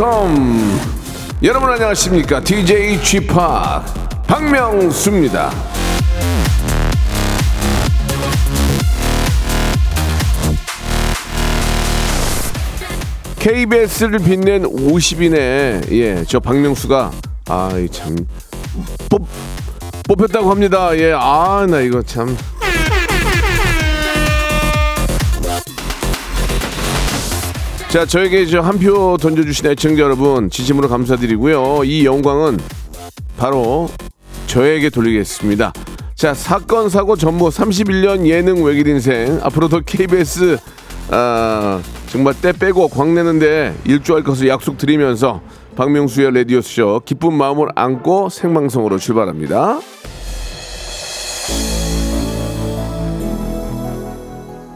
컴. 여러분 안녕하십니까? DJ 지팍 박명수입니다. KBS를 빛낸 50인의 예, 저 박명수가 아이 참 뽑, 뽑혔다고 합니다. 예, 아 나 이거 참 자, 저에게 한 표 던져주신 애청자 여러분, 진심으로 감사드리고요. 이 영광은 바로 저에게 돌리겠습니다. 자, 사건, 사고 전부 31년 예능 외길 인생. 앞으로도 KBS, 아, 정말 때 빼고 광내는데 일조할 것을 약속드리면서 박명수의 라디오쇼 기쁜 마음을 안고 생방송으로 출발합니다.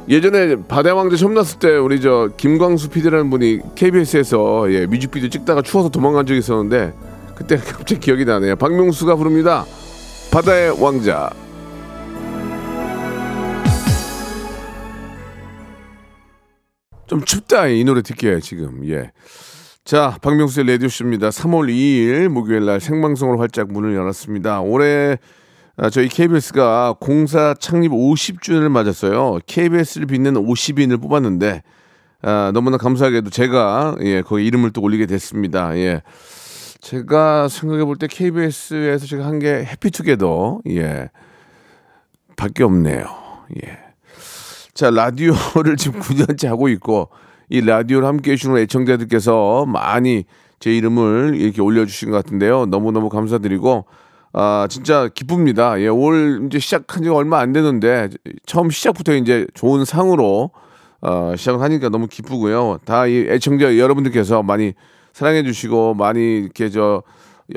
예전에 바다 왕자 처음 났을 때 우리 저 김광수 PD라는 분이 KBS에서 예, 뮤직비디오 찍다가 추워서 도망간 적이 있었는데 그때 갑자기 기억이 나네요. 박명수가 부릅니다. 바다의 왕자. 좀 춥다 이 노래 듣게요 지금 예. 자 박명수의 라디오 쇼입니다. 3월 2일 목요일 날 생방송으로 활짝 문을 열었습니다. 올해 아, 저희 KBS가 공사 창립 50주년을 맞았어요. KBS를 빛내는 50인을 뽑았는데 아, 너무나 감사하게도 제가 예, 거기 이름을 또 올리게 됐습니다. 예. 제가 생각해 볼 때 KBS에서 제가 한 게 해피투게더 예. 밖에 없네요. 예. 자, 라디오를 지금 9년째 하고 있고 이 라디오를 함께 해주시는 애청자들께서 많이 제 이름을 이렇게 올려 주신 것 같은데요. 너무너무 감사드리고 아, 진짜 기쁩니다. 예, 올 이제 시작한 지 얼마 안 되는데 처음 시작부터 이제 좋은 상으로 어, 시작을 하니까 너무 기쁘고요. 다 이 애청자 여러분들께서 많이 사랑해 주시고 많이 이렇게 저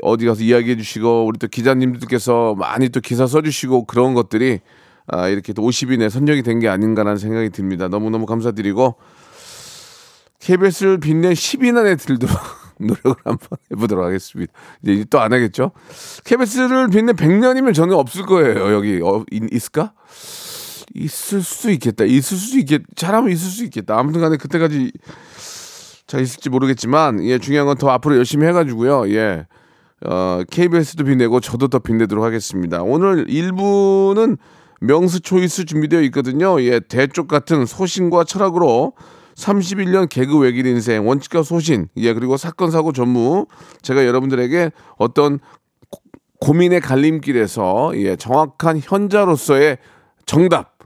어디 가서 이야기해 주시고 우리 또 기자님들께서 많이 또 기사 써 주시고 그런 것들이 아, 이렇게 또 50인에 선정이 된 게 아닌가라는 생각이 듭니다. 너무너무 감사드리고 KBS를 빛낸 10인 안에 들도록 노력을 한번 해보도록 하겠습니다. 이제 또 안 하겠죠? KBS를 빛낸 100년이면 저는 없을 거예요. 여기 어, 있, 을까 있을 수 있겠다. 있을 수 있겠. 잘하면 있을 수 있겠다. 아무튼간에 그때까지 잘 있을지 모르겠지만 예 중요한 건 더 앞으로 열심히 해가지고요. 예. 어, KBS도 빛내고 저도 더 빛내도록 하겠습니다. 오늘 1부는 명수 초이스 준비되어 있거든요. 예, 대쪽 같은 소신과 철학으로 31년 개그 외길 인생 원칙과 소신 예 그리고 사건 사고 전무 제가 여러분들에게 어떤 고민의 갈림길에서 예 정확한 현자로서의 정답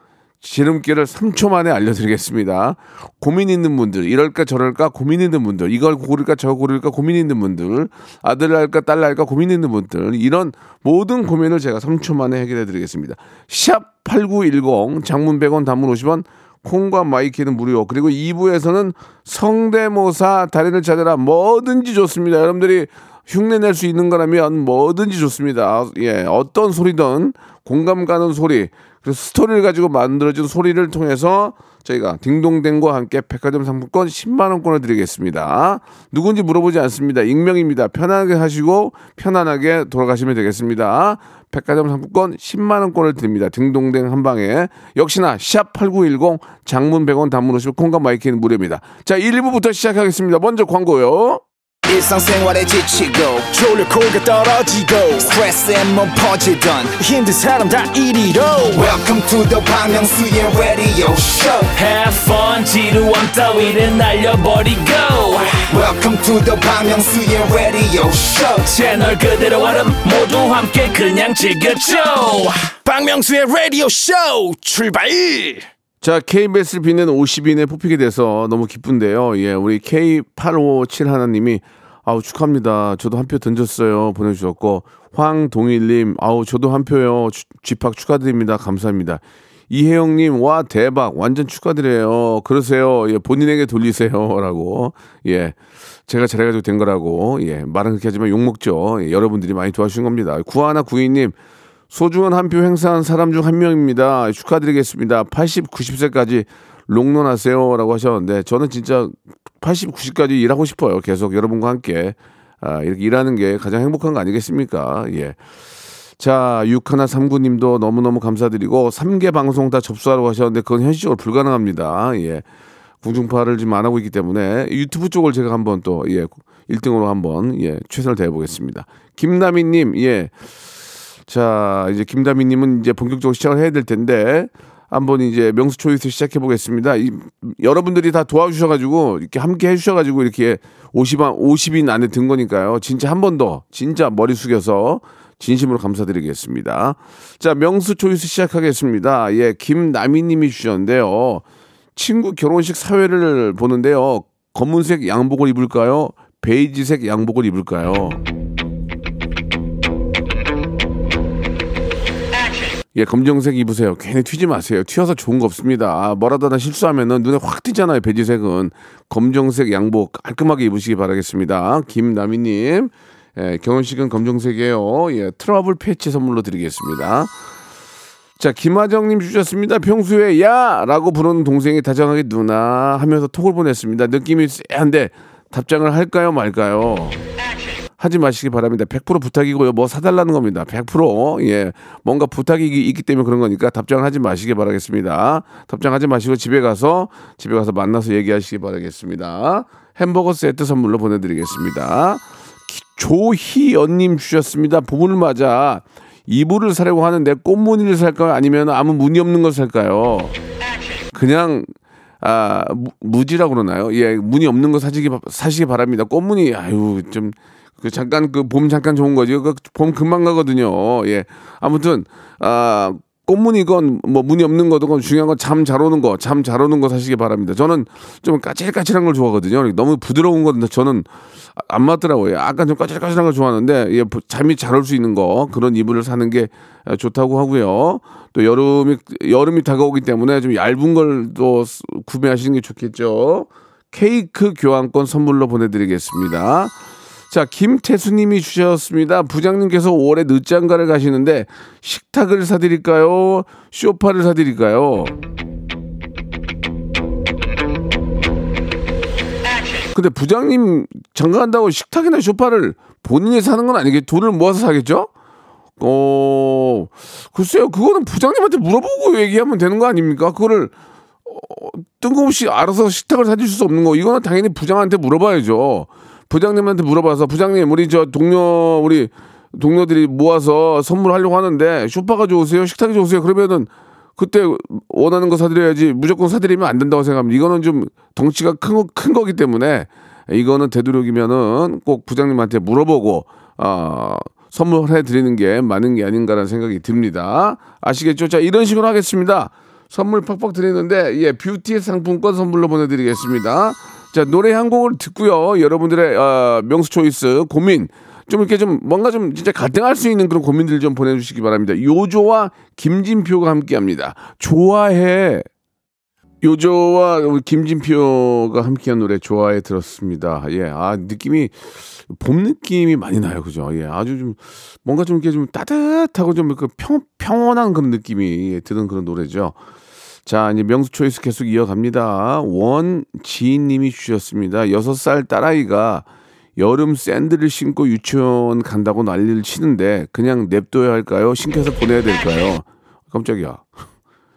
지름길을 3초 만에 알려드리겠습니다. 고민 있는 분들, 이럴까 저럴까 고민 있는 분들, 이걸 고를까 저걸 고를까 고민 있는 분들, 아들 할까 딸 할까 고민 있는 분들, 이런 모든 고민을 제가 3초 만에 해결해 드리겠습니다. 샵 8910, 장문 100원, 단문 50원, 콩과 마이K는 무료. 그리고 2부에서는 성대모사 달인을 찾아라 뭐든지 좋습니다. 여러분들이 흉내 낼 수 있는 거라면 뭐든지 좋습니다. 예, 어떤 소리든 공감 가는 소리, 그래서 스토리를 가지고 만들어진 소리를 통해서 저희가 딩동댕과 함께 백화점 상품권 10만 원권을 드리겠습니다. 누군지 물어보지 않습니다. 익명입니다. 편하게 하시고 편안하게 돌아가시면 되겠습니다. 백화점 상품권 10만 원권을 드립니다. 딩동댕 한 방에 역시나 샵8910 장문 100원 단문 50원 콩과 마이크는 무료입니다. 자, 1부부터 시작하겠습니다. 먼저 광고요. 일상생활에 지치고, 졸려 코가 떨어지고, 스트레스에 몸 퍼지던, 힘든 사람 다 이리로. welcome to the Bang Myung-soo's radio show Have fun 지루함 따위를 날려버리고 welcome to the Bang Myung-soo's radio show 채널 그대로 얼음 모두 함께 그냥 즐겨줘 박명수의 라디오 쇼 출발! 자, KBS를 빛낸 50인에 뽑히게 돼서 너무 기쁜데요. 예, 우리 K857 하나님이 아우 축하합니다. 저도 한 표 던졌어요. 보내주셨고 황동일님 아우 저도 한 표요. 쥐팍 축하드립니다. 감사합니다. 이혜영님 와 대박 완전 축하드려요. 그러세요. 예 본인에게 돌리세요라고 예 제가 잘해가지고 된 거라고 예 말은 그렇게 하지만 욕 먹죠. 예, 여러분들이 많이 도와주신 겁니다. 구하나 구이님 소중한 한 표 행사한 사람 중 한 명입니다. 축하드리겠습니다. 80, 90세까지 롱런 하세요라고 하셨는데 저는 진짜 80, 90까지 일하고 싶어요. 계속 여러분과 함께 아, 이렇게 일하는 게 가장 행복한 거 아니겠습니까? 예. 자, 6139님도 너무너무 감사드리고 3개 방송 다 접수하라고 하셨는데 그건 현실적으로 불가능합니다. 예. 공중파를 지금 안 하고 있기 때문에 유튜브 쪽을 제가 한번 또 예, 1등으로 한번 예, 최선을 다해 보겠습니다. 김나미 님, 예. 자, 이제 김다미 님은 이제 본격적으로 시작을 해야 될 텐데 한번 이제 명수 초이스 시작해 보겠습니다. 이, 여러분들이 다 도와주셔 가지고 이렇게 함께 해 주셔 가지고 이렇게 50인 50인 안에 든 거니까요. 진짜 한 번 더 진짜 머리 숙여서 진심으로 감사드리겠습니다. 자, 명수 초이스 시작하겠습니다. 예, 김나미 님이 주셨는데요. 친구 결혼식 사회를 보는데요. 검은색 양복을 입을까요? 베이지색 양복을 입을까요? 예, 검정색 입으세요. 괜히 튀지 마세요. 튀어서 좋은 거 없습니다. 아, 뭐라도 하나 실수하면은 눈에 확 띄잖아요. 베이지색은. 검정색 양복 깔끔하게 입으시기 바라겠습니다. 김나미님. 예, 결혼식은 검정색이에요. 예, 트러블 패치 선물로 드리겠습니다. 자, 김하정님 주셨습니다. 평소에 야! 라고 부르는 동생이 다정하게 누나 하면서 톡을 보냈습니다. 느낌이 쎄한데 답장을 할까요 말까요? 하지 마시기 바랍니다. 100% 부탁이고요. 뭐 사달라는 겁니다. 100% 예, 뭔가 부탁이 있기 때문에 그런 거니까 답장을 하지 마시기 바라겠습니다. 답장하지 마시고 집에 가서 집에 가서 만나서 얘기하시기 바라겠습니다. 햄버거 세트 선물로 보내드리겠습니다. 조희연님 주셨습니다. 부부를 맞아 이불을 사려고 하는데 꽃무늬를 살까요? 아니면 아무 무늬 없는 걸 살까요? 그냥 아 무, 무지라고 그러나요? 예, 무늬 없는 거 사시기 사시기 바랍니다. 꽃무늬 아유 좀 그 잠깐 그 봄 잠깐 좋은 거지. 그 봄 금방 가거든요. 예. 아무튼 아 꽃무늬건 뭐 무늬 없는 거든 중요한 건 잠 잘 오는 거, 잠 잘 오는 거 사시기 바랍니다. 저는 좀 까칠까칠한 걸 좋아하거든요. 너무 부드러운 건데 저는 안 맞더라고요. 약간 좀 까칠까칠한 걸 좋아하는데 예, 잠이 잘 올 수 있는 거 그런 이불을 사는 게 좋다고 하고요. 또 여름이 여름이 다가오기 때문에 좀 얇은 걸 또 구매하시는 게 좋겠죠. 케이크 교환권 선물로 보내드리겠습니다. 자, 김태수님이 주셨습니다. 부장님께서 올해 늦장가를 가시는데 식탁을 사드릴까요? 쇼파를 사드릴까요? 근데 부장님 장가 간다고 식탁이나 쇼파를 본인이 사는 건 아니겠죠? 돈을 모아서 사겠죠? 어, 글쎄요. 그거는 부장님한테 물어보고 얘기하면 되는 거 아닙니까? 그거를 어, 뜬금없이 알아서 식탁을 사줄 수 없는 거. 이거는 당연히 부장한테 물어봐야죠. 부장님한테 물어봐서 부장님 우리 저 동료 우리 동료들이 모아서 선물하려고 하는데 쇼파가 좋으세요? 식탁이 좋으세요? 그러면은 그때 원하는 거 사드려야지 무조건 사드리면 안 된다고 생각합니다. 이거는 좀 덩치가 큰, 거, 큰 거기 때문에 이거는 되도록이면은 꼭 부장님한테 물어보고 어, 선물해 드리는 게 맞는 게 아닌가라는 생각이 듭니다. 아시겠죠? 자 이런 식으로 하겠습니다. 선물 팍팍 드리는데 예 뷰티 상품권 선물로 보내드리겠습니다. 자 노래 한 곡을 듣고요. 여러분들의 어, 명수 초이스 고민 좀 이렇게 좀 뭔가 좀 진짜 갈등할 수 있는 그런 고민들 좀 보내주시기 바랍니다. 요조와 김진표가 함께합니다. 좋아해. 요조와 김진표가 함께한 노래 좋아해 들었습니다. 예, 아 느낌이 봄 느낌이 많이 나요, 그죠? 예, 아주 좀 뭔가 좀 이렇게 좀 따뜻하고 좀 그 평 평온한 그런 느낌이 드는 그런 노래죠. 자, 이제 명수 초이스 계속 이어갑니다. 원지인님이 주셨습니다. 여섯 살 딸아이가 여름 샌들을 신고 유치원 간다고 난리를 치는데 그냥 냅둬야 할까요? 신켜서 보내야 될까요? 깜짝이야.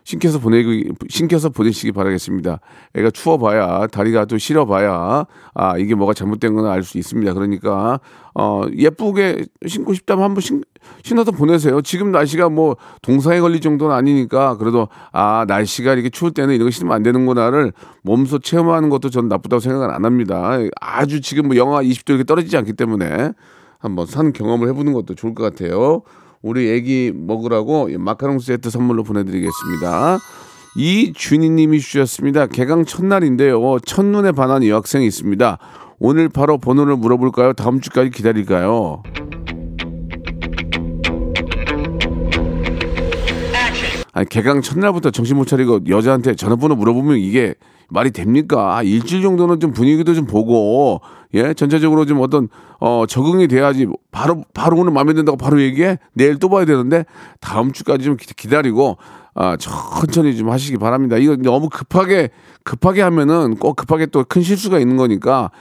신켜서 보내기 신켜서 보내시기 바라겠습니다. 애가 추워봐야 다리가 또 싫어봐야 아 이게 뭐가 잘못된 건 알 수 있습니다. 그러니까 어 예쁘게 신고 싶다면 한번 신, 신어서 보내세요. 지금 날씨가 뭐 동상에 걸릴 정도는 아니니까 그래도 아 날씨가 이렇게 추울 때는 이런 거 신으면 안 되는구나를 몸소 체험하는 것도 저는 나쁘다고 생각은 안 합니다. 아주 지금 뭐 영하 20도 이렇게 떨어지지 않기 때문에 한번 산 경험을 해보는 것도 좋을 것 같아요. 우리 애기 먹으라고 마카롱 세트 선물로 보내드리겠습니다. 이준희님이 주셨습니다. 개강 첫날인데요. 첫눈에 반한 여학생이 있습니다. 오늘 바로 번호를 물어볼까요? 다음 주까지 기다릴까요? 아니, 개강 첫날부터 정신 못 차리고 여자한테 전화번호 물어보면 이게 말이 됩니까? 아, 일주일 정도는 좀 분위기도 좀 보고, 예, 전체적으로 좀 어떤, 어, 적응이 돼야지. 바로, 바로 오늘 마음에 든다고 바로 얘기해? 내일 또 봐야 되는데, 다음 주까지 좀 기다리고, 아, 천천히 좀 하시기 바랍니다. 이거 너무 급하게 급하게 하면은 꼭 급하게 또 큰 실수가 있는 거니까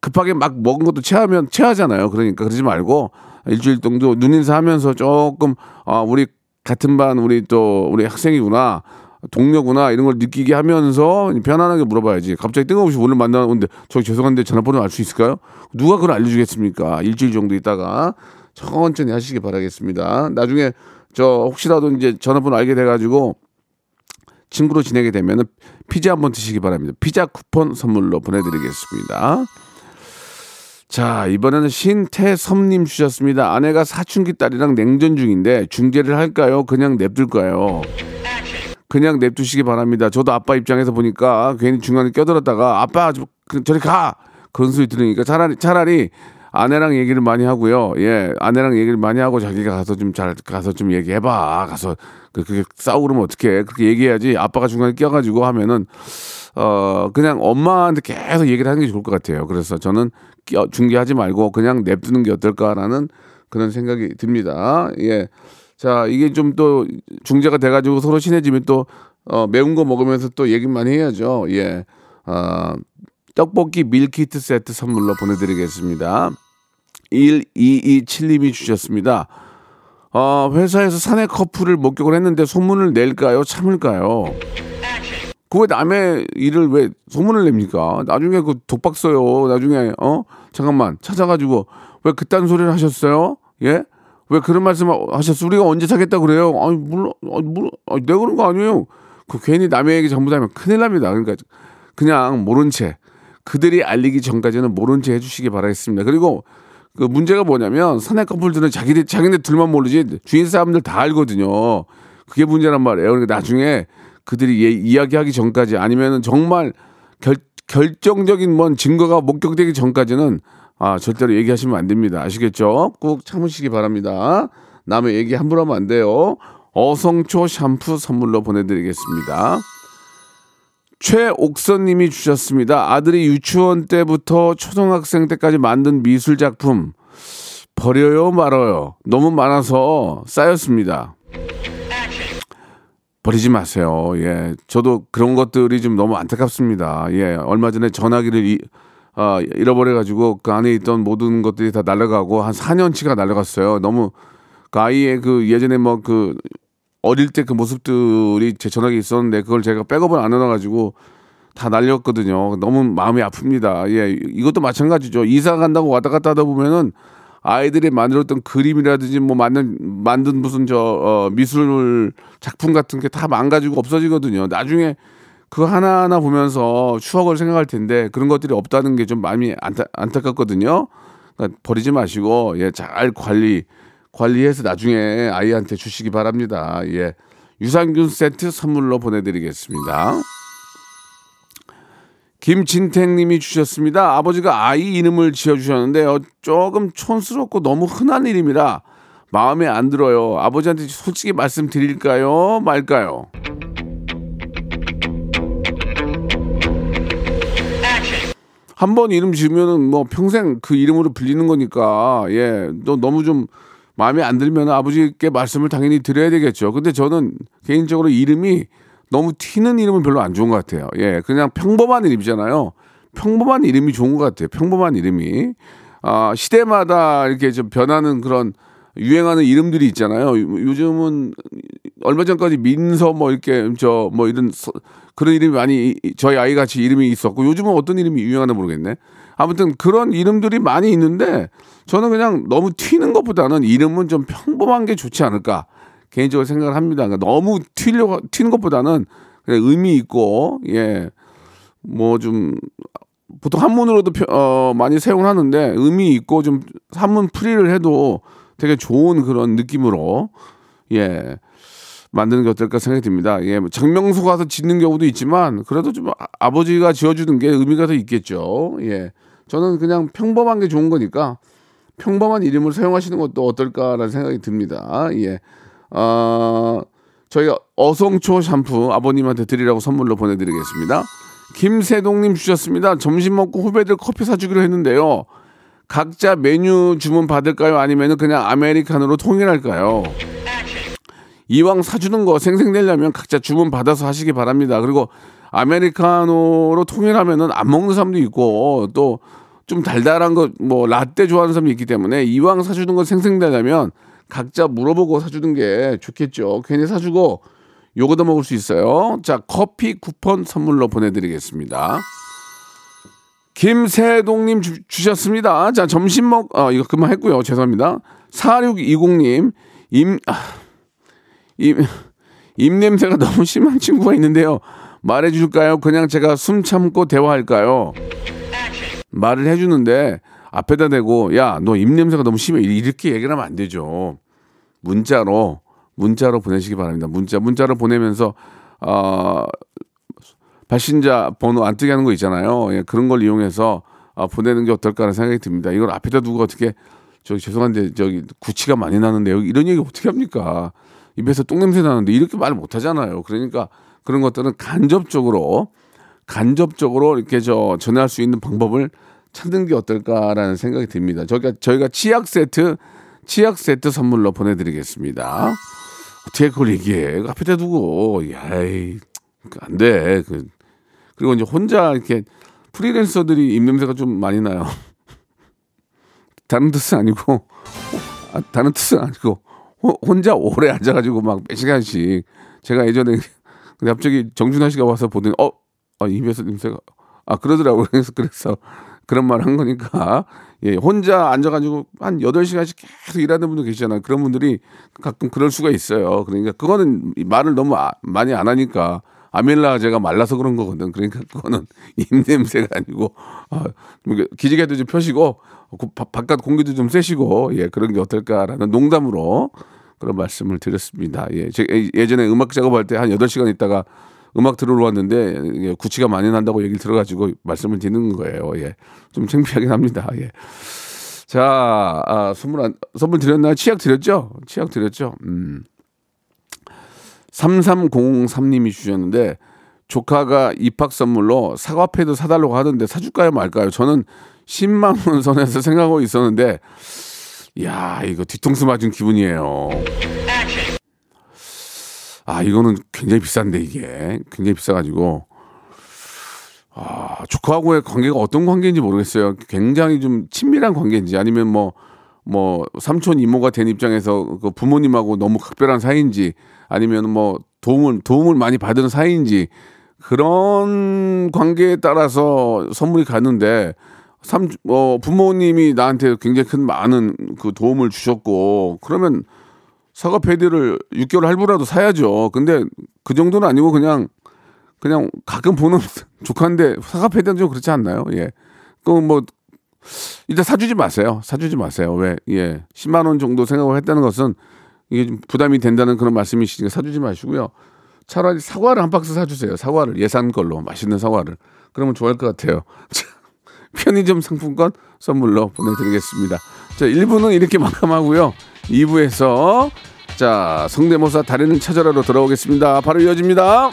급하게 막 먹은 것도 체하면 체하잖아요. 그러니까 그러지 말고 일주일 정도 눈인사 하면서 조금 아, 우리 같은 반 우리 또 우리 학생이구나. 동료구나 이런 걸 느끼게 하면서 편안하게 물어봐야지. 갑자기 뜬금없이 오늘 만나는데 저 죄송한데 전화번호 알 수 있을까요? 누가 그걸 알려주겠습니까? 일주일 정도 있다가 천천히 하시기 바라겠습니다. 나중에 저 혹시라도 이제 전화번호 알게 돼가지고 친구로 지내게 되면은 피자 한번 드시기 바랍니다. 피자 쿠폰 선물로 보내드리겠습니다. 자, 이번에는 신태섭님 주셨습니다. 아내가 사춘기 딸이랑 냉전 중인데 중재를 할까요? 그냥 냅둘까요? 그냥 냅두시기 바랍니다. 저도 아빠 입장에서 보니까 괜히 중간에 껴들었다가 아빠 저리 가 그런 소리 들으니까 차라리 차라리 아내랑 얘기를 많이 하고요. 예, 아내랑 얘기를 많이 하고 자기가 가서 좀 잘 가서 좀 얘기해봐. 가서 그- 그렇게 그러면 어떡해. 그렇게 얘기해야지 아빠가 중간에 껴가지고 하면은 어 그냥 엄마한테 계속 얘기를 하는 게 좋을 것 같아요. 그래서 저는 껴, 중계하지 말고 그냥 냅두는 게 어떨까라는 그런 생각이 듭니다. 예. 자, 이게 좀 또 중재가 돼가지고 서로 친해지면 또, 어, 매운 거 먹으면서 또 얘기 많이 해야죠. 예. 아, 떡볶이 밀키트 세트 선물로 보내드리겠습니다. 1227님이 주셨습니다. 어, 회사에서 사내 커플을 목격을 했는데 소문을 낼까요? 참을까요? 그 왜 남의 일을 왜 소문을 냅니까? 나중에 그 독박 써요. 나중에 어 잠깐만 찾아가지고 왜 그딴 소리를 하셨어요? 예? 왜 그런 말씀 하셨어? 우리가 언제 사겠다 그래요? 아니 물론 아니 물론 아니, 내가 그런 거 아니에요. 그 괜히 남의 얘기 잘못하면 큰일 납니다. 그러니까 그냥 모른 채 그들이 알리기 전까지는 모른 채 해주시기 바라겠습니다. 그리고 그 문제가 뭐냐면 사내 커플들은 자기들 자기네 둘만 모르지 주인 사람들 다 알거든요. 그게 문제란 말이에요. 그러니까 나중에 그들이 예, 이야기하기 전까지 아니면은 정말 결, 결정적인 뭔 증거가 목격되기 전까지는 아 절대로 얘기하시면 안 됩니다. 아시겠죠? 꼭 참으시기 바랍니다. 남의 얘기 함부로 하면 안 돼요. 어성초 샴푸 선물로 보내드리겠습니다. 최옥선님이 주셨습니다. 아들이 유치원 때부터 초등학생 때까지 만든 미술 작품 버려요 말아요. 너무 많아서 쌓였습니다. 버리지 마세요. 예, 저도 그런 것들이 좀 너무 안타깝습니다. 예, 얼마 전에 전화기를 이, 아, 잃어버려가지고 그 안에 있던 모든 것들이 다 날아가고 한 4년치가 날아갔어요. 너무 그 아이의 그 예전에 뭐 그 어릴 때 그 모습들이 제 전화기에 있었는데 그걸 제가 백업을 안 해놔가지고 다 날렸거든요. 너무 마음이 아픕니다. 예, 이것도 마찬가지죠. 이사 간다고 왔다 갔다 하다 보면은 아이들이 만들었던 그림이라든지 뭐 만든 만든 무슨 저 어, 미술 작품 같은 게 다 망가지고 없어지거든요. 나중에 그거 하나하나 보면서 추억을 생각할 텐데 그런 것들이 없다는 게 좀 마음이 안타, 안타깝거든요. 그러니까 버리지 마시고 예, 잘 관리 관리해서 나중에 아이한테 주시기 바랍니다. 예. 유산균 세트 선물로 보내드리겠습니다. 김진택님이 주셨습니다. 아버지가 아이 이름을 지어주셨는데 요 조금 촌스럽고 너무 흔한 이름이라 마음에 안 들어요. 아버지한테 솔직히 말씀드릴까요? 말까요? 한 번 이름 지으면은 뭐 평생 그 이름으로 불리는 거니까 예, 너 너무 좀 마음에 안 들면 아버지께 말씀을 당연히 드려야 되겠죠. 근데 저는 개인적으로 이름이 너무 튀는 이름은 별로 안 좋은 것 같아요. 예, 그냥 평범한 이름이잖아요. 평범한 이름이 좋은 것 같아요. 평범한 이름이. 아, 시대마다 이렇게 좀 변하는 그런 유행하는 이름들이 있잖아요. 요- 요즘은 얼마 전까지 민서 뭐 이렇게 저 뭐 이런 서- 그런 이름이 많이 이- 저희 아이 같이 이름이 있었고 요즘은 어떤 이름이 유행하나 모르겠네. 아무튼 그런 이름들이 많이 있는데 저는 그냥 너무 튀는 것보다는 이름은 좀 평범한 게 좋지 않을까 개인적으로 생각을 합니다. 그러니까 너무 튀려고 튀는 것보다는 그냥 의미 있고 예 뭐 좀 보통 한문으로도 표- 어, 많이 사용을 하는데 의미 있고 좀 한문 풀이를 해도 되게 좋은 그런 느낌으로 예 만드는 게 어떨까 생각이 듭니다. 예, 뭐 장명소 가서 짓는 경우도 있지만 그래도 좀 아- 아버지가 지어주는 게 의미가 더 있겠죠. 예, 저는 그냥 평범한 게 좋은 거니까 평범한 이름을 사용하시는 것도 어떨까라는 생각이 듭니다. 예, 어, 저희가 어성초 샴푸 아버님한테 드리라고 선물로 보내드리겠습니다. 김세동님 주셨습니다. 점심 먹고 후배들 커피 사주기로 했는데요. 각자 메뉴 주문 받을까요? 아니면 그냥 아메리카노로 통일할까요? 이왕 사주는 거 생생내려면 각자 주문 받아서 하시기 바랍니다. 그리고 아메리카노로 통일하면은 안 먹는 사람도 있고 또 좀 달달한 거 뭐 라떼 좋아하는 사람이 있기 때문에 이왕 사주는 거 생생내려면 각자 물어보고 사주는 게 좋겠죠. 괜히 사주고 요거도 먹을 수 있어요. 자 커피 쿠폰 선물로 보내드리겠습니다. 김세동님 주, 주셨습니다. 자, 점심 먹, 어, 이거 그만 했고요. 죄송합니다. 4620님, 임, 아, 임, 입냄새가 너무 심한 친구가 있는데요. 말해줄까요? 그냥 제가 숨 참고 대화할까요? 말을 해주는데 앞에다 대고, 야, 너 입냄새가 너무 심해. 이렇게 얘기를 하면 안 되죠. 문자로, 문자로 보내시기 바랍니다. 문자, 문자로 보내면서, 어, 발신자 번호 안 뜨게 하는 거 있잖아요. 예, 그런 걸 이용해서 아, 보내는 게 어떨까 하는 생각이 듭니다. 이걸 앞에다 두고 어떻게 저기 죄송한데 저기 구취가 많이 나는데 여기 이런 얘기 어떻게 합니까? 입에서 똥냄새 나는데 이렇게 말 못 하잖아요. 그러니까 그런 것들은 간접적으로 간접적으로 이렇게 저 전할 수 있는 방법을 찾는 게 어떨까라는 생각이 듭니다. 저희가 저희가 치약 세트 치약 세트 선물로 보내드리겠습니다. 어떻게 그걸 얘기해? 앞에다 두고 야이 안 돼. 그 그리고 이제 혼자 이렇게 프리랜서들이 입냄새가 좀 많이 나요. 다른 뜻은 아니고 아, 다른 뜻은 아니고 호, 혼자 오래 앉아가지고 막 몇 시간씩 제가 예전에 갑자기 정준하 씨가 와서 보더니 어, 아, 입에서 냄새가 아 그러더라고요. 그래서 그래서 그런 말 한 거니까 예 혼자 앉아가지고 한 여덟 시간씩 계속 일하는 분도 계시잖아요. 그런 분들이 가끔 그럴 수가 있어요. 그러니까 그거는 말을 너무 아, 많이 안 하니까 아밀라제가 말라서 그런 거거든. 그러니까 그거는 입냄새가 아니고 아, 뭐 기지개도 좀 펴시고 바, 바깥 공기도 좀 쐬시고 예 그런 게 어떨까라는 농담으로 그런 말씀을 드렸습니다. 예, 제, 예전에 음악 작업할 때한 여덟 시간 있다가 음악 들으러 왔는데 예, 구취가 많이 난다고 얘기를 들어가지고 말씀을 드리는 거예요. 예, 좀 창피하긴 합니다. 예. 자, 아, 선물 안, 선물 드렸나요? 치약 드렸죠? 치약 드렸죠? 음. 3303님이 주셨는데 조카가 입학 선물로 사과 패드 사달라고 하던데 사줄까요 말까요? 저는 10만 원 선에서 생각하고 있었는데 야 이거 뒤통수 맞은 기분이에요. 아 이거는 굉장히 비싼데 이게 굉장히 비싸가지고 아 조카하고의 관계가 어떤 관계인지 모르겠어요. 굉장히 좀 친밀한 관계인지 아니면 뭐 뭐뭐 삼촌 이모가 된 입장에서 그 부모님하고 너무 각별한 사이인지 아니면 뭐 도움을 도움을 많이 받은 사이인지 그런 관계에 따라서 선물이 가는데 삼, 어, 부모님이 나한테 굉장히 큰 많은 그 도움을 주셨고 그러면 사과 패드를 6개월 할부라도 사야죠. 근데 그 정도는 아니고 그냥 그냥 가끔 보는 조카인데 사과 패드는 좀 그렇지 않나요? 예. 그뭐 일단 사주지 마세요. 사주지 마세요. 왜? 예. 10만 원 정도 생각을 했다는 것은 이게 좀 부담이 된다는 그런 말씀이시니까 사주지 마시고요. 차라리 사과를 한 박스 사주세요. 사과를 예산 걸로 맛있는 사과를 그러면 좋아할 것 같아요. 편의점 상품권 선물로 보내드리겠습니다. 자, 1부는 이렇게 마감하고요. 2부에서 자 성대모사 달인을 찾아라로 돌아오겠습니다. 바로 이어집니다.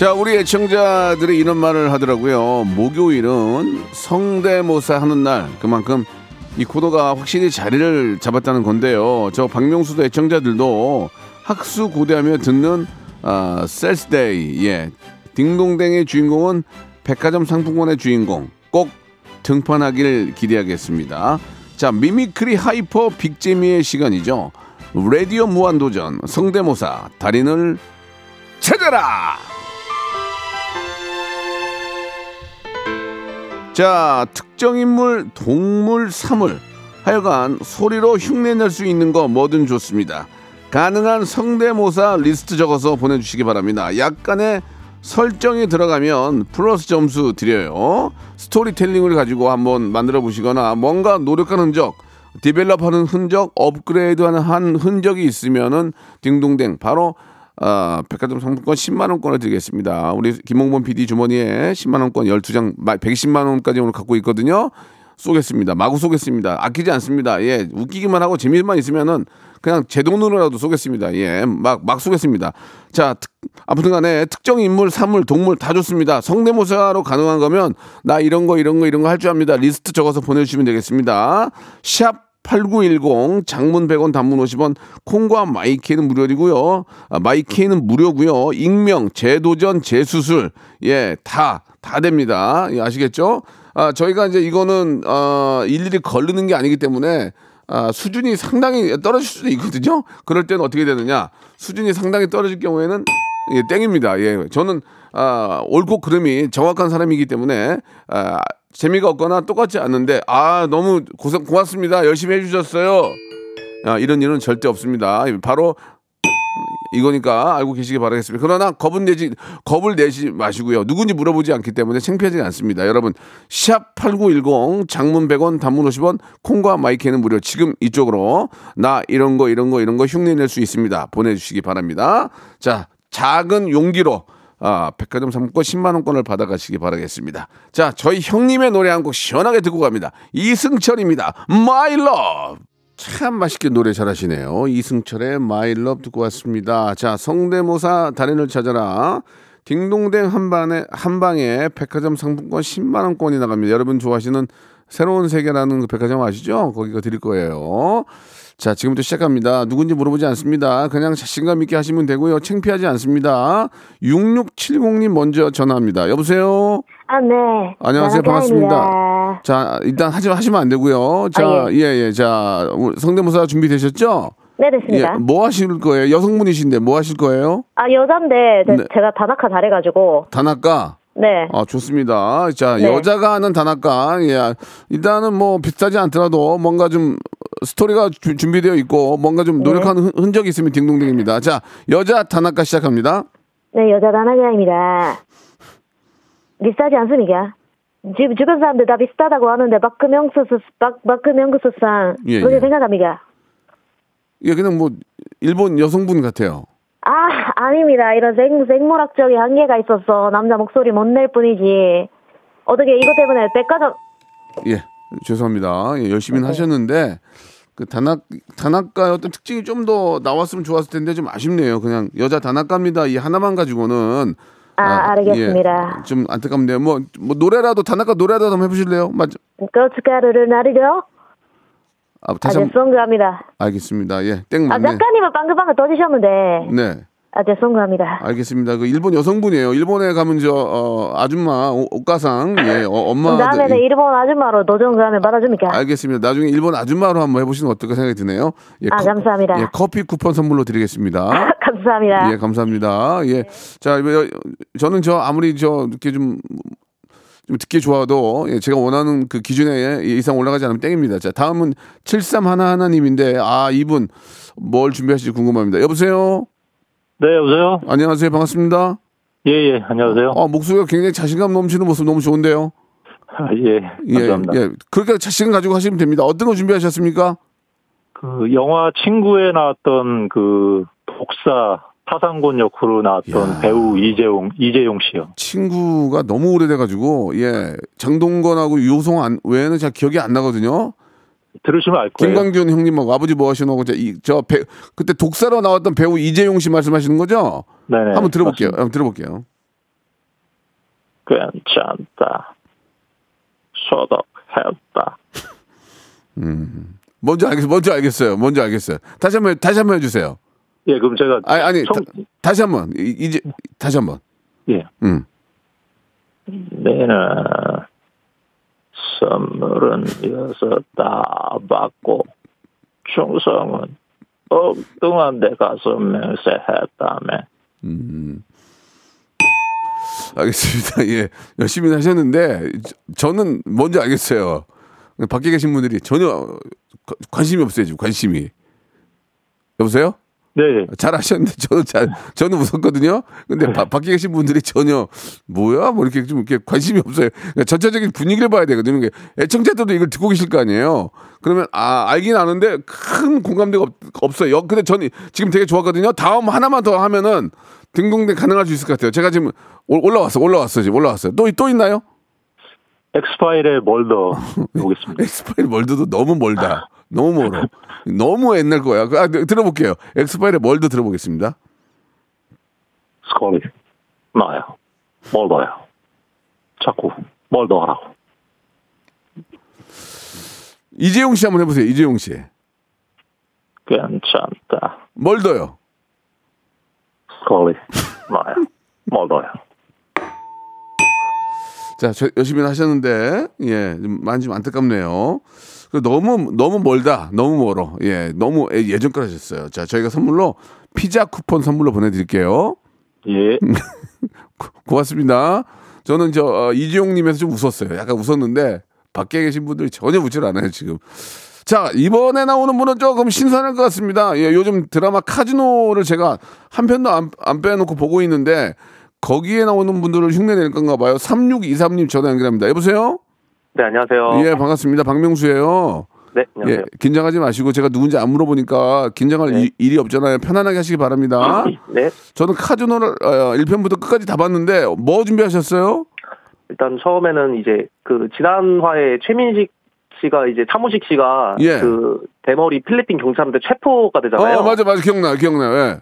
자, 우리 애청자들이 이런 말을 하더라고요. 목요일은 성대모사 하는 날. 그만큼 이 코너가 확실히 자리를 잡았다는 건데요. 저 박명수도 애청자들도 학수 고대하며 듣는 아, Thursday. 예. 딩동댕의 주인공은 백화점 상품권의 주인공. 꼭 등판하길 기대하겠습니다. 자, mimicry hyper big재미의 시간이죠. 라디오 무한도전 성대모사 달인을 찾아라! 자, 특정 인물, 동물, 사물. 하여간 소리로 흉내낼 수 있는 거 뭐든 좋습니다. 가능한 성대모사 리스트 적어서 보내주시기 바랍니다. 약간의 설정이 들어가면 플러스 점수 드려요. 스토리텔링을 가지고 한번 만들어 보시거나 뭔가 노력한 흔적, develop하는 흔적, 업그레이드하는 한 흔적이 있으면은 딩동댕 바로 아, 백화점 상품권 10만 원권을 드리겠습니다. 우리 김홍범 PD 주머니에 10만 원권 12장 110만 원까지 오늘 갖고 있거든요. 쏘겠습니다. 마구 쏘겠습니다. 아끼지 않습니다. 예, 웃기기만 하고 재미만 있으면은 그냥 제 돈으로라도 쏘겠습니다. 예, 막, 막 쏘겠습니다. 자, 특, 아무튼 간에 특정 인물, 사물, 동물 다 좋습니다. 성대모사로 가능한 거면 나 이런 거, 이런 거, 이런 거 할 줄 압니다. 리스트 적어서 보내주시면 되겠습니다. 샵 8910 장문 100원 단문 50원 콩과 마이케는 무료이고요. 아, 마이케는 무료고요. 익명, 재도전, 재수술 예, 다 다 됩니다. 예, 아시겠죠? 아, 저희가 이제 이거는 어, 일일이 거르는 게 아니기 때문에 아, 수준이 상당히 떨어질 수도 있거든요. 그럴 때는 어떻게 되느냐? 수준이 상당히 떨어질 경우에는 예, 땡입니다. 예. 저는 아, 옳고 그름이 정확한 사람이기 때문에 아, 재미가 없거나 똑같지 않는데 아, 너무 고생 고맙습니다. 열심히 해 주셨어요. 아, 이런 일은 절대 없습니다. 바로 이거니까 알고 계시기 바라겠습니다. 그러나 겁은 내지 겁을 내지 마시고요. 누군지 물어보지 않기 때문에 창피하지 않습니다. 여러분 샵 8910 장문 100원 단문 50원 콩과 마이크는 무료. 지금 이쪽으로 나 이런 거 이런 거 이런 거 흉내 낼 수 있습니다. 보내 주시기 바랍니다. 자, 작은 용기로 아, 백화점 상품권 10만 원권을 받아가시기 바라겠습니다. 자, 저희 형님의 노래 한 곡 시원하게 듣고 갑니다. 이승철입니다. My Love. 참 맛있게 노래 잘하시네요. 이승철의 마일럽 듣고 왔습니다. 자, 성대모사 달인을 찾아라. 딩동댕 한방에 한방에 백화점 상품권 10만 원권이 나갑니다. 여러분 좋아하시는 새로운 세계라는 그 백화점 아시죠? 거기가 드릴 거예요. 자, 지금부터 시작합니다. 누군지 물어보지 않습니다. 그냥 자신감 있게 하시면 되고요. 창피하지 않습니다. 6670님 먼저 전화합니다. 여보세요? 아, 네. 안녕하세요. 나가입니다. 반갑습니다. 자, 일단 하지, 하시면 안 되고요. 자, 아, 예, 예. 자, 우리 성대모사 준비되셨죠? 네, 예, 됐습니다. 뭐 하실 거예요? 여성분이신데 뭐 하실 거예요? 아, 여잔데, 제- 네. 제가 다나카 잘해가지고, 단아까? 네. 아, 좋습니다. 자, 네. 여자가 하는 단아까. 예. 일단은 뭐 비슷하지 않더라도 뭔가 좀 스토리가 주- 준비되어 있고 뭔가 좀 노력하는 흔- 흔적이 있으면 딩동댕입니다. 자, 여자 단아까 시작합니다. 네, 여자 다나카입니다. 비슷하지 않습니까? 주, 주변 사람들 다 비슷하다고 하는데, 마크명수, 박, 마크명수상, 예, 어떻게 예. 생각합니까? 예, 그냥 뭐 일본 여성분 같아요. 아, 아닙니다. 이런 생, 생물학적인 한계가 있어서 남자 목소리 못 낼 뿐이지. 어떻게 이것 때문에 백화점, 예, 죄송합니다. 예, 열심히는 하셨는데 그 단학 단학가 어떤 특징이 좀 더 나왔으면 좋았을 텐데 좀 아쉽네요. 그냥 여자 단학가입니다. 이 하나만 가지고는 아, 알겠습니다. 예, 좀 안타깝네요. 뭐, 뭐 노래라도 단학가 노래라도 한번 해보실래요? 맞? 고춧가루를 나르려? 아, 아, 다시 한번 죄송합니다. 알겠습니다. 예, 땡 아, 맞네. 작가님은 방금 방금 떠주셨는데, 네. 아, 죄송합니다. 알겠습니다. 그 일본 여성분이에요. 일본에 가면 저 어, 아줌마 오- 옷가상 예 어, 엄마 다음에는 일본 아줌마로 도전 그러면 받아줍니까? 알겠습니다. 나중에 일본 아줌마로 한번 해보시는 거 어떨까 생각이 드네요. 예, 아, 감사합니다. 예, 커피 쿠폰 선물로 드리겠습니다. 감사합니다. 예, 감사합니다. 예. 자, 여- 저는 저 아무리 저 이렇게 좀, 좀 듣기 좋아도 예, 제가 원하는 그 기준에 이상 올라가지 않으면 땡입니다. 자, 다음은 7311님인데 아, 이분 뭘 준비하실지 궁금합니다. 여보세요? 네, 여보세요? 안녕하세요. 반갑습니다. 예, 예, 안녕하세요. 어, 목소리가 굉장히 자신감 넘치는 모습 너무 좋은데요. 아, 예, 예, 감사합니다. 예. 그렇게 자신감 가지고 하시면 됩니다. 어떤 거 준비하셨습니까? 그 영화 친구에 나왔던 그 독사 타상곤 역으로 나왔던 배우 이재용 이재용 씨요. 친구가 너무 오래돼가지고 예 장동건하고 유호성 안, 외에는 잘 기억이 안 나거든요. 들으시면 알 거예요. 김광균 형님하고 아버지 뭐 하시는 거, 이, 저 배, 그때 독사로 나왔던 배우 이재용 씨 말씀하시는 거죠? 네네. 한번 들어볼게요. 맞습니다. 한번 들어볼게요. 괜찮다. 소독했다. 먼저 알겠, 먼저 알겠어요. 먼저 알겠어요. 다시 한번, 다시 한번 해주세요. 예, 그럼 제가 아니, 아니, 청- 다, 시 한번, 이- 이제, 다시 한번. 예, 음. 내는 선물은 여섯 다 받고 충성은 엉뚱한 데 가서 맹세했다며. 알겠습니다. 예. 열심히 하셨는데, 저- 저는 뭔지 알겠어요. 밖에 계신 분들이 전혀 관- 관심이 없어요, 지금 관심이. 여보세요? 네. 잘 하셨는데 저는 잘 저는 웃었거든요. 근데 바- 밖에 계신 분들이 전혀 뭐야 뭐 이렇게 좀 이렇게 관심이 없어요. 그러니까 전체적인 분위기를 봐야 되거든요. 애청자들도 이걸 듣고 계실 거 아니에요. 그러면 아 알긴 아는데 큰 공감대가 없, 없어요. 근데 저는 지금 되게 좋았거든요. 다음 하나만 더 하면은 딩동댕 가능할 수 있을 것 같아요. 제가 지금 올- 올라왔어, 올라왔어 지금 올라왔어요. 또 또 있나요? 엑스파일의 멀더 보겠습니다. 엑스파일 멀더도 너무 멀다. 너무 멀어. 너무 옛날 거야. 아, 네, 들어볼게요. 엑스파일의 멀더 들어보겠습니다. 스컬리 나요. 멀더요. 자꾸 멀더 하라고. 이재용 씨 한번 해보세요. 이재용 씨. 괜찮다. 멀더요. 스컬리 나요. 멀더요. 자, 저, 열심히 하셨는데, 예, 좀 많이 좀 안타깝네요. 그 너무, 너무 멀다. 너무 멀어. 예, 너무 예- 예전 걸 하셨어요. 자, 저희가 선물로 피자 쿠폰 선물로 보내드릴게요. 예. 고- 고맙습니다. 저는 저, 어, 이지용님에서 좀 웃었어요. 약간 웃었는데, 밖에 계신 분들이 전혀 웃질 않아요, 지금. 자, 이번에 나오는 분은 조금 신선할 것 같습니다. 예, 요즘 드라마 카지노를 제가 한 편도 안, 안 빼놓고 보고 있는데, 거기에 나오는 분들을 흉내 낼 건가 봐요. 3623님 전화 연결합니다. 여보세요? 네, 안녕하세요. 예, 반갑습니다. 박명수예요. 네, 예, 안녕하세요. 긴장하지 마시고 제가 누군지 안 물어보니까 긴장할 네. 일- 일이 없잖아요. 편안하게 하시기 바랍니다. 네, 저는 카지노를 어, 1편부터 끝까지 다 봤는데 뭐 준비하셨어요? 일단 처음에는 이제 그 지난화에 최민식 씨가 이제 차무식 씨가 예. 그 대머리 필리핀 경찰한테 체포가 되잖아요. 어, 맞아, 맞아. 기억나요, 기억나요. 예.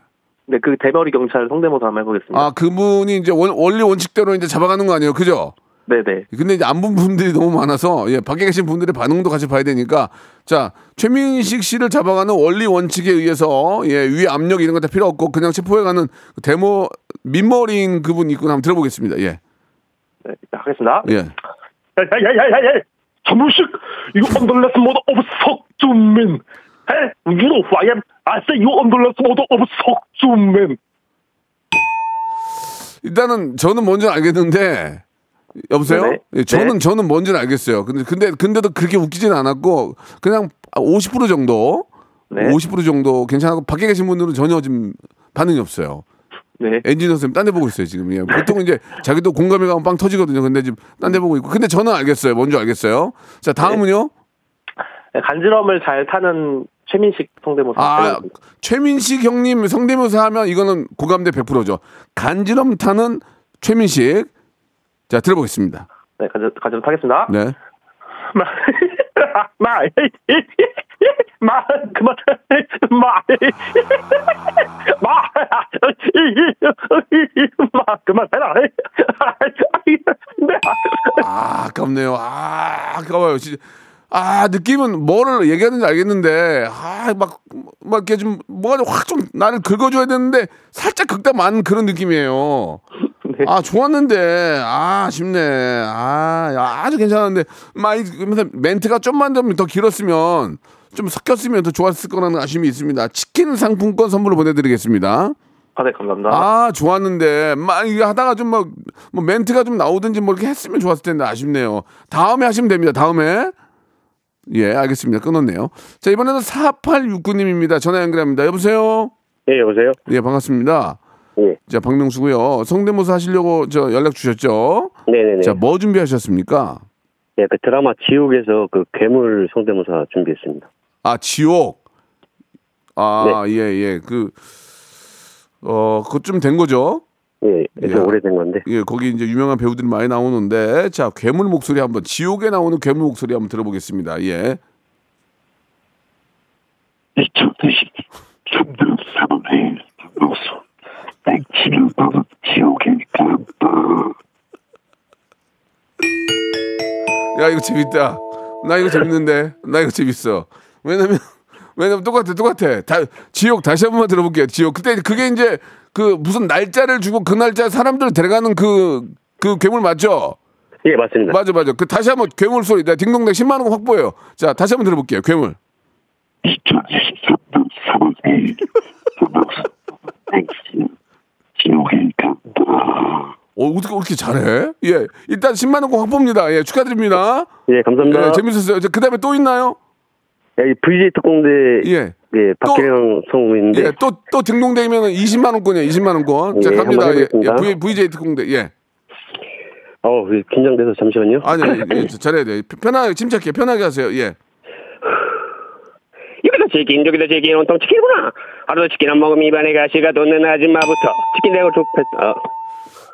네, 그 대머리 경찰 성대모사 한번 해보겠습니다. 아, 그분이 이제 원, 원리 원칙대로 이제 잡아가는 거 아니에요? 그죠? 네네. 근데 이제 안 본 분들이 너무 많아서 예, 밖에 계신 분들의 반응도 같이 봐야 되니까 자 최민식 씨를 잡아가는 원리 원칙에 의해서 예, 위에 압력 이런 거 다 필요 없고 그냥 체포해가는 그 데모 민머리인 그분 있구나 한번 들어보겠습니다. 예, 네, 하겠습니다. 예. 야야야야야! 차무식, you underless mode of 석준민. Hey, say you underless mode of 석준민. 일단은 저는 뭔지 알겠는데 여보세요? 네네. 예, 저는 네. 저는 뭔지는 알겠어요. 근데 근데 근데도 그렇게 웃기진 않았고 그냥 50% 정도, 네. 50% 정도 괜찮고 밖에 계신 분들은 전혀 지금 반응이 없어요. 네. 엔지니어 선생님 딴 데 보고 있어요 지금. 예. 보통 이제 자기도 공감이 가면 빵 터지거든요. 근데 지금 딴 데 보고 있고. 근데 저는 알겠어요. 뭔지 알겠어요. 자 다음은요. 네, 간지럼을 잘 타는 최민식 성대모사. 아. 최민식 형님 성대모사 하면 이거는 고감대 100%죠. 간지럼 타는 최민식. 자 들어보겠습니다. 네, 간지, 간지럼 타겠습니다. 네. 마, 마, 마, 그만, 마, 마, 마, 그만해라. 아, 아깝네요. 아, 아까워요. 진짜. 아, 느낌은 뭐를 얘기하는지 알겠는데, 아, 막, 막 이렇게 좀, 뭐가 확좀 나를 긁어줘야 되는데, 살짝 긁다 만 그런 느낌이에요. 아, 좋았는데, 아, 아쉽네. 아, 야, 아주 괜찮았는데, 막, 이- 그러면서 멘트가 좀만 좀 더 길었으면, 좀 섞였으면 더 좋았을 거라는 아쉬움이 있습니다. 치킨 상품권 선물로 보내드리겠습니다. 아, 네, 감사합니다. 아, 좋았는데, 막, 이거 하다가 좀 막, 뭐, 멘트가 좀 나오든지 뭐, 이렇게 했으면 좋았을 텐데, 아쉽네요. 다음에 하시면 됩니다. 다음에. 예, 알겠습니다. 끊었네요. 자, 이번에는 4869님입니다. 전화 연결합니다. 여보세요? 예, 여보세요? 예, 반갑습니다. 예. 자, 박명수고요. 성대모사 하시려고 저 연락 주셨죠? 네네네. 자, 뭐 준비하셨습니까? 예, 그 드라마 지옥에서 그 괴물 성대모사 준비했습니다. 아, 지옥. 아, 예, 예. 그, 어, 그것 좀 된 거죠? 예, 좀 야. 오래된 건데. 예, 거기 이제 유명한 배우들이 많이 나오는데, 자, 괴물 목소리 한번, 지옥에 나오는 괴물 목소리 한번 들어보겠습니다. 예. 2020 3등 3원의 박명수 땡치를 받은 지옥의 간다 야, 이거 재밌다. 나 이거 재밌는데. 나 이거 재밌어. 왜냐면, 왜냐면 똑같아, 똑같아. 다, 지옥 다시 한 번만 들어볼게요. 지옥. 그때 그게 이제 그 무슨 날짜를 주고 그 날짜 사람들 데려가는 그, 그 괴물 맞죠? 예, 맞습니다. 맞아, 맞아. 그 다시 한번 괴물 소리. 나 딩동댕 10만 원 확보해요. 자, 다시 한번 들어볼게요. 괴물. 2023년 3월에 박명수 땡치 지옥의 간다 어, 어떻게 그렇게 잘해? 예. 일단 10만 원권 확보입니다. 예, 축하드립니다. 예, 감사합니다. 예, 재밌었어요. 그 다음에 또 있나요? 예, VJ 특공대 예. 예, 박계령 성우인데 예, 또, 또 등록되면 20만 원권이에요. 20만 원권. 자, 예, 갑니다. 예. 예, V, VJ 특공대. 예. 어, 긴장돼서 잠시만요. 아니, 예, 잘해야 돼. 편하게, 침착해. 편하게 하세요. 예. 여기도 치킨, 여기도 치킨, 온통 치킨이구나. 하루도 치킨 안 먹으면 입안에 가시가 돋는 아줌마부터 치킨 대고 족했어.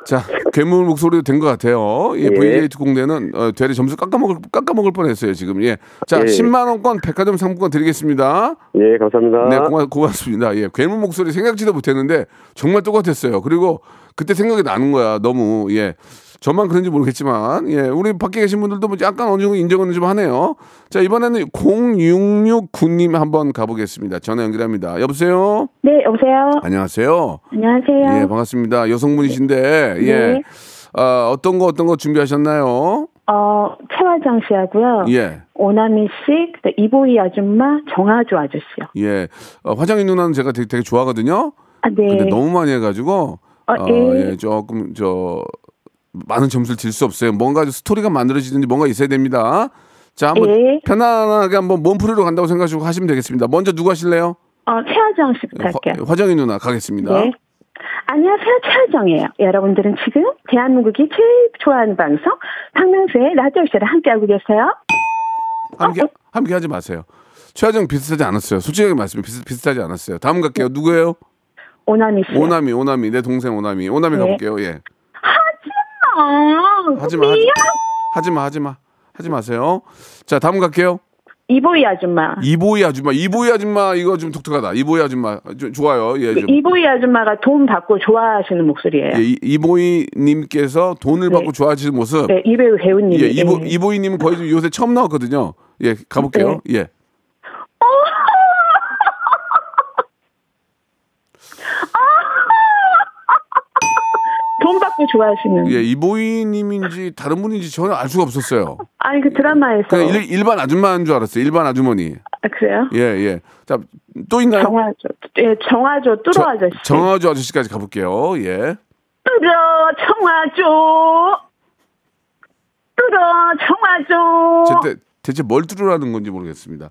자, 괴물 목소리도 된 것 같아요. 예, 예. VJ 특공대는 어, 되레 점수 깎아먹을, 깎아먹을 뻔 했어요, 지금. 예. 자, 예. 10만원권 백화점 상품권 드리겠습니다. 예, 감사합니다. 네, 고마, 고맙습니다. 예, 괴물 목소리 생각지도 못했는데 정말 똑같았어요. 그리고 그때 생각이 나는 거야. 너무 예. 저만 그런지 모르겠지만 예, 우리 밖에 계신 분들도 뭐 약간 어느 정도 인정은 좀 하네요. 자, 이번에는 0669님 한번 가보겠습니다. 전화 연결합니다. 여보세요. 네, 여보세요. 안녕하세요. 안녕하세요. 예, 반갑습니다. 여성분이신데 예. 네. 아, 어떤 거 어떤 거 준비하셨나요? 어, 최화정 씨하고요. 예. 오나미 씨, 그다음 이보희 아줌마, 정아주 아저씨요. 예. 어, 화장이 누나는 제가 되게, 되게 좋아하거든요. 아, 네. 근데 너무 많이 해가지고 어, 어, 예. 예, 조금 저 많은 점수를 줄수 없어요. 뭔가 스토리가 만들어지든지 뭔가 있어야 됩니다. 자, 한번 예. 편안하게 한번 몸풀이로 간다고 생각하시고 하시면 되겠습니다. 먼저 누구 하실래요? 어, 최화정 씨부터 할게요. 화, 화정이 누나 가겠습니다. 네. 안녕하세요, 최하정이에요. 여러분들은 지금 대한민국이 제일 좋아하는 방송 박명수의 라디오 쇼를 함께하고 계세요. 함께 어? 함께 하지 마세요. 최하정 비슷하지 않았어요. 솔직하게 말씀해 비슷 비슷하지 않았어요. 다음 갈게요. 누구예요? 오나미 씨. 오나미, 오나미, 내 동생 오나미, 오나미 네. 가볼게요. 예. 아, 하지 마, 하지, 미안. 하지 마, 하지 마, 하지 마세요. 자, 다음 갈게요. 이보희 아줌마. 이보이 아줌마, 이보이 아줌마 이거 좀 독특하다. 이보이 아줌마 좀 좋아요. 예, 좀. 이보희 아줌마가 돈 받고 좋아하시는 목소리예요. 예, 이- 이보이 님께서 돈을 네. 받고 좋아하시는 모습. 네, 이배우 배우님이. 예, 이보 네. 이보이 님은 거의 좀 요새 처음 나왔거든요. 예, 가볼게요. 예. 돈 받고 좋아하시는. 예, 이보이님인지 다른 분인지 전혀 알 수가 없었어요. 아니 그 드라마에서. 그냥 일, 일반 아줌마인 줄 알았어요. 일반 아주머니. 아, 그래요? 예, 예. 자, 또 있나요? 정화조. 예, 정화조 저- 아저씨. 정아주 아저씨까지 가볼게요. 예. 뚜러 정화조. 뚜러 정화조. 제, 대, 대체 뭘 뚫으라는 건지 모르겠습니다.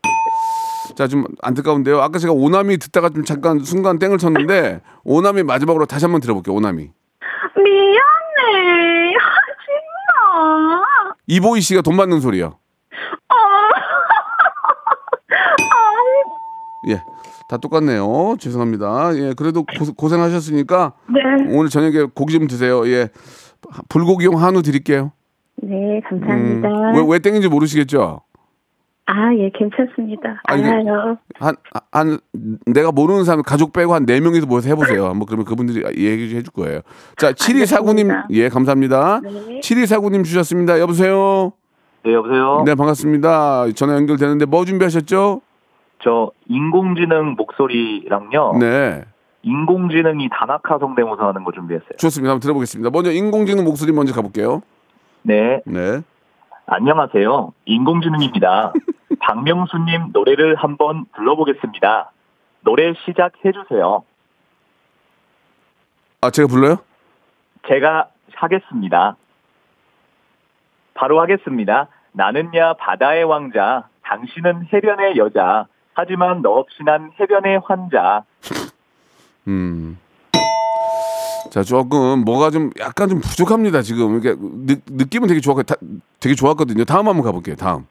자, 좀 안타까운데요. 아까 제가 오나미 듣다가 좀 잠깐 순간 땡을 쳤는데 오나미 마지막으로 다시 한번 들어볼게요. 오나미. 미 안해. 하지마. 이보이 씨가 돈 받는 소리요. 어. 예. 다 똑같네요. 죄송합니다. 예. 그래도 고, 생하셨으니까 네. 오늘 저녁에 고기 좀 드세요. 예. 불고기용 한우 드릴게요. 네, 감사합니다. 음, 왜, 왜 땡인지 모르시겠죠? 아, 예, 괜찮습니다. 그- 알아요. 한, 한, 내가 모르는 사람 가족 빼고 한 네명이서 모여서 해보세요. 한번 그러면 그분들이 얘기 좀 해줄 거예요. 자, 7249님, 알겠습니다. 예, 감사합니다. 네. 7249님 주셨습니다. 여보세요? 네, 여보세요? 네, 반갑습니다. 전화 연결되는데 뭐 준비하셨죠? 저 인공지능 목소리랑요. 네. 인공지능이 다나카 성대모사 하는 거 준비했어요. 좋습니다. 한번 들어보겠습니다. 먼저 인공지능 목소리 먼저 가볼게요. 네. 네. 안녕하세요. 인공지능입니다. 박명수님 노래를 한번 불러보겠습니다. 노래 시작해 주세요. 아, 제가 불러요? 제가 하겠습니다. 바로 하겠습니다. 나는야 바다의 왕자, 당신은 해변의 여자. 하지만 너 없이 난 해변의 환자. 음. 자, 조금 뭐가 좀 약간 좀 부족합니다, 지금. 이게 느, 느낌은 되게 좋았, 다, 되게 좋았거든요. 다음 한번 가볼게요. 다음.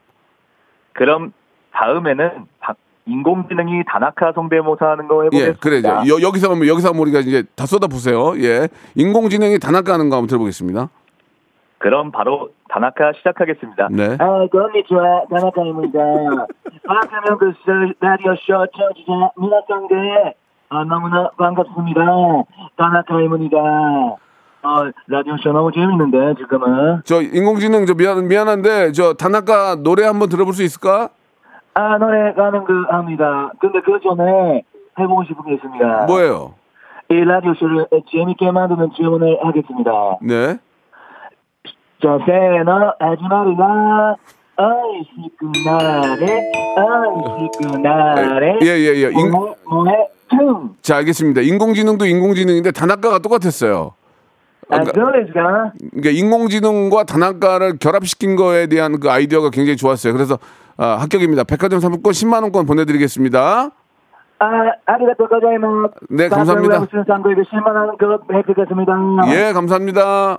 그럼 다음에는 박- 인공지능이 다나카 성대모사 하는 거 예, 해보겠습니다. 그래. 이제 여, 여기서 한번 여기서 한번 우리가 이제 다 쏟아 부세요. 예. 인공지능이 다나카 하는 거 한번 들어보겠습니다. 그럼 바로 다나카 시작하겠습니다. 네. 아, 건니치와 다나카입니다. 아까는 그 라디오 쇼 청취자 미나상대 아, 너무나 반갑습니다. 다나카입니다. 어, 라디오 쇼 너무 재밌는데 지금은. 저 인공지능 저 미안 미안한데 저 다나카 노래 한번 들어볼 수 있을까? 아, 노래 가는 그 합니다. 근데 그 전에 해보고 싶은 게 있습니다. 뭐예요? 이 라디오 쇼를 재밌게 만드는 질문을 하겠습니다. 네. 저 세너 하지 말라. 어이 시끄나래 어이 시끄나래 예, 예, 예. 인- 뭐해 자, 알겠습니다. 인공지능도 인공지능인데 다나카가 똑같았어요. 그러니까, 그러니까 인공지능과 단학가를 결합시킨 거에 대한 그 아이디어가 굉장히 좋았어요. 그래서 아, 합격입니다. 백화점 상품권 10만 원권 보내드리겠습니다. 아, 아리가또 고자이마스. 네, 감사합니다. 무슨 쌍구입에 10만 원 그거 획득했습니다. 예, 감사합니다.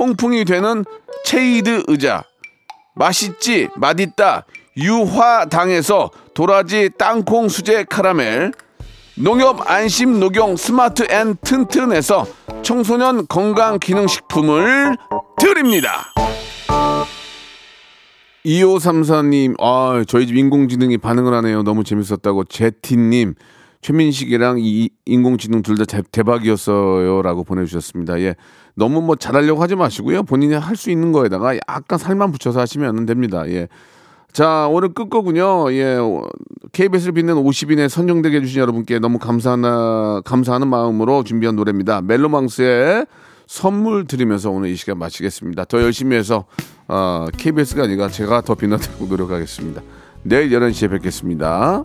통풍이 되는 체이드 의자, 맛있지 맛있다 유화당에서 도라지 땅콩 수제 카라멜, 농협 안심 녹용 스마트 앤 튼튼에서 청소년 건강 기능식품을 드립니다. 2534님, 아, 저희 집 인공지능이 반응을 하네요. 너무 재밌었다고. 제티님, 최민식이랑 이 인공지능 둘 다 대박이었어요. 라고 보내주셨습니다. 예. 너무 뭐 잘하려고 하지 마시고요. 본인이 할 수 있는 거에다가 약간 살만 붙여서 하시면 됩니다. 예. 자, 오늘 끝거군요. 예. KBS를 빛낸 50인에 선정되게 해주신 여러분께 너무 감사하나, 감사하는 마음으로 준비한 노래입니다. 멜로망스의 선물 드리면서 오늘 이 시간 마치겠습니다. 더 열심히 해서, 어, KBS가 아니라 제가 더 빛나도록 노력하겠습니다. 내일 11시에 뵙겠습니다.